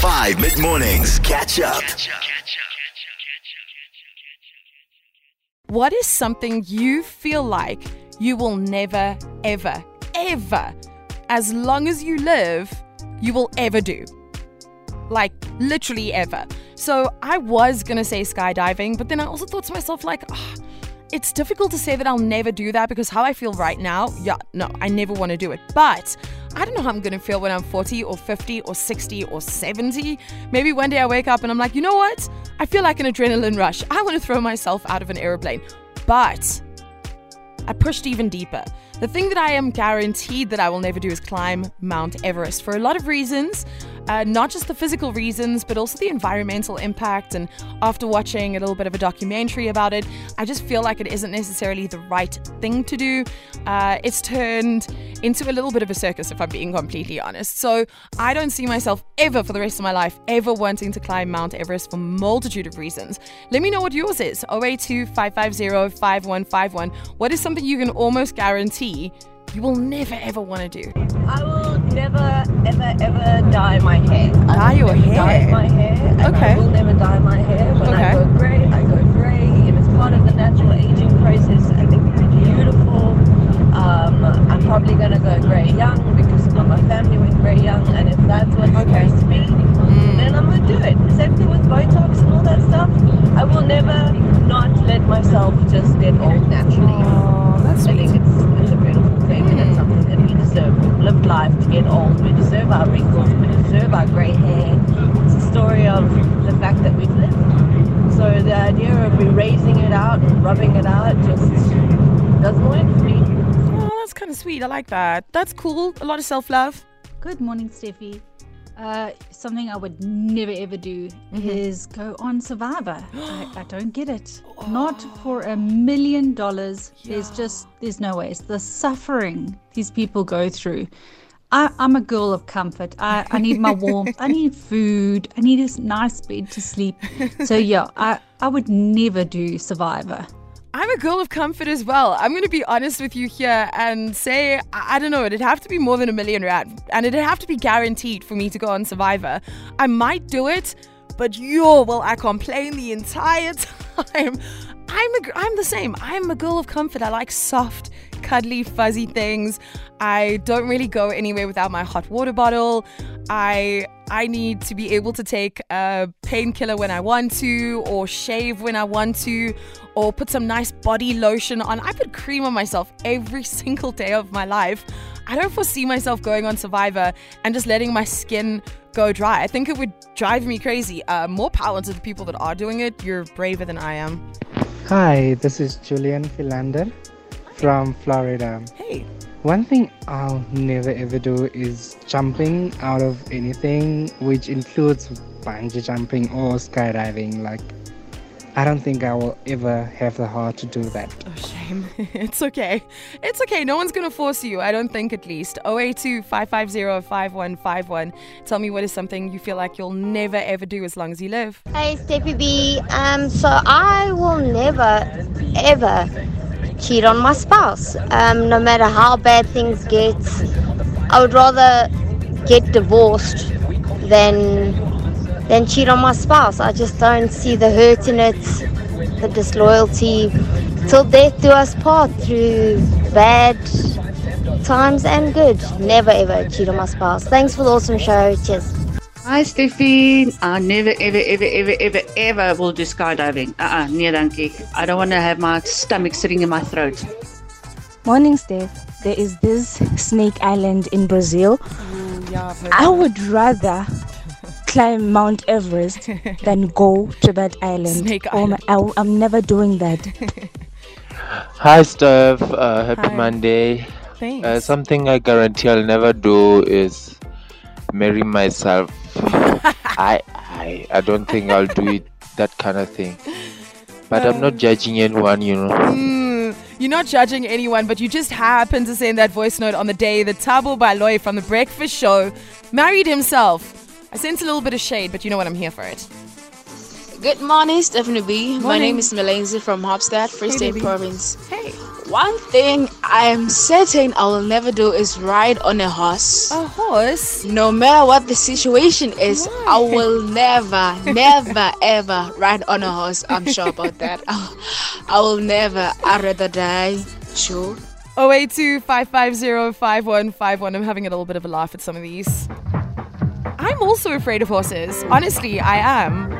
5 mid mornings. Catch up. What is something you feel like you will never, ever, ever, as long as you live, you will ever do? Like, literally ever. So I was gonna say skydiving, but then I also thought to myself, like, "Ah, it's difficult to say that I'll never do that because how I feel right now, yeah, no, I never wanna do it. But I don't know how I'm gonna feel when I'm 40 or 50 or 60 or 70. Maybe one day I wake up and I'm like, you know what? I feel like an adrenaline rush. I wanna throw myself out of an aeroplane. But I pushed even deeper. The thing that I am guaranteed that I will never do is climb Mount Everest for a lot of reasons, uh, not just the physical reasons, but also the environmental impact. And after watching a little bit of a documentary about it, I just feel like it isn't necessarily the right thing to do. Uh, it's turned into a little bit of a circus, if I'm being completely honest. So I don't see myself ever for the rest of my life ever wanting to climb Mount Everest for multitude of reasons. Let me know what yours is. 082 550 5151. What is something you can almost guarantee you will never ever want to do? I will never, ever, ever dye my hair. I Dye your never Dye hair? my hair. Okay. I will never dye my hair. When Okay. I go grey, I go grey. If it's part of the natural aging process, I think it's beautiful. Um, I'm probably gonna go grey young because my family went grey young, and if that's what's Okay. supposed to be, Mm. then I'm gonna do it. Same thing with Botox and all that stuff. I will never not let myself just get old naturally. That's I think it's, it's a beautiful thing and it's something that we deserve. We've lived life to get old. We deserve our wrinkles. We deserve our grey hair. It's a story of the fact that we've lived. So the idea of erasing it out and rubbing it out just doesn't work for me. Oh, that's kind of sweet. I like that. That's cool. A lot of self love. Good morning, Steffi. Uh, something I would never ever do is go on Survivor. I, I don't get it. Not for a million dollars. There's just, there's no way. It's the suffering these people go through. I, I'm a girl of comfort. I, I need my warmth. I need food. I need a nice bed to sleep. So, yeah, I, I would never do Survivor. I'm a girl of comfort as well. I'm going to be honest with you here and say, I, don't know, it'd have to be more than a million rand. And it'd have to be guaranteed for me to go on Survivor. I might do it, but yo, will I complain the entire time? I'm, a, I'm the same. I'm a girl of comfort. I like soft, cuddly, fuzzy things. I don't really go anywhere without my hot water bottle. I I need to be able to take a painkiller when I want to, or shave when I want to, or put some nice body lotion on. I put cream on myself every single day of my life. I don't foresee myself going on Survivor and just letting my skin go dry. I think it would drive me crazy. Uh, more power to the people that are doing it. You're braver than I am. Hi, this is Julian Philander from Florida. Hey. One thing I'll never ever do is jumping out of anything, which includes bungee jumping or skydiving. Like, I don't think I will ever have the heart to do that. Oh, shame. it's okay. It's okay. No one's going to force you. I don't think, at least. 082 550 5151. Tell me what is something you feel like you'll never ever do as long as you live. Hey, Steppy B. Um, so I will never, ever cheat on my spouse. Um, no matter how bad things get, I would rather get divorced than than cheat on my spouse. I just don't see the hurt in it, the disloyalty. Till death do us part through bad times and good. Never ever cheat on my spouse. Thanks for the awesome show. Cheers. Hi Steffi, I never ever ever ever ever ever will do skydiving. Uh-uh, nee dankie. I don't want to have my stomach sitting in my throat. Morning, Steph. There is this snake island in Brazil. I would rather climb Mount Everest than go to that island. Snake Oh my, I, am never doing that. Hi, Steph. Uh, happy Hi. Monday. Thanks. Uh, something I guarantee I'll never do is marry myself. I, I, I don't think I'll do it. That kind of thing. But I'm not judging anyone, you know. Mm, you're not judging anyone, but you just happen to send that voice note on the day that Tabo Baloy from The Breakfast Show married himself. I sense a little bit of shade, but you know what? I'm here for it. Good morning, Stephanie B. My name is Melenzi from Hoopstad, Free Hey, State baby. Province. Hey. One thing I'm certain I will never do is ride on a horse. A horse? No matter what the situation is, I will never, never, ever ride on a horse. I'm sure about that. I will never. I'd rather die. Sure. 082 550 I'm having a little bit of a laugh at some of these. I'm also afraid of horses. Honestly, I am.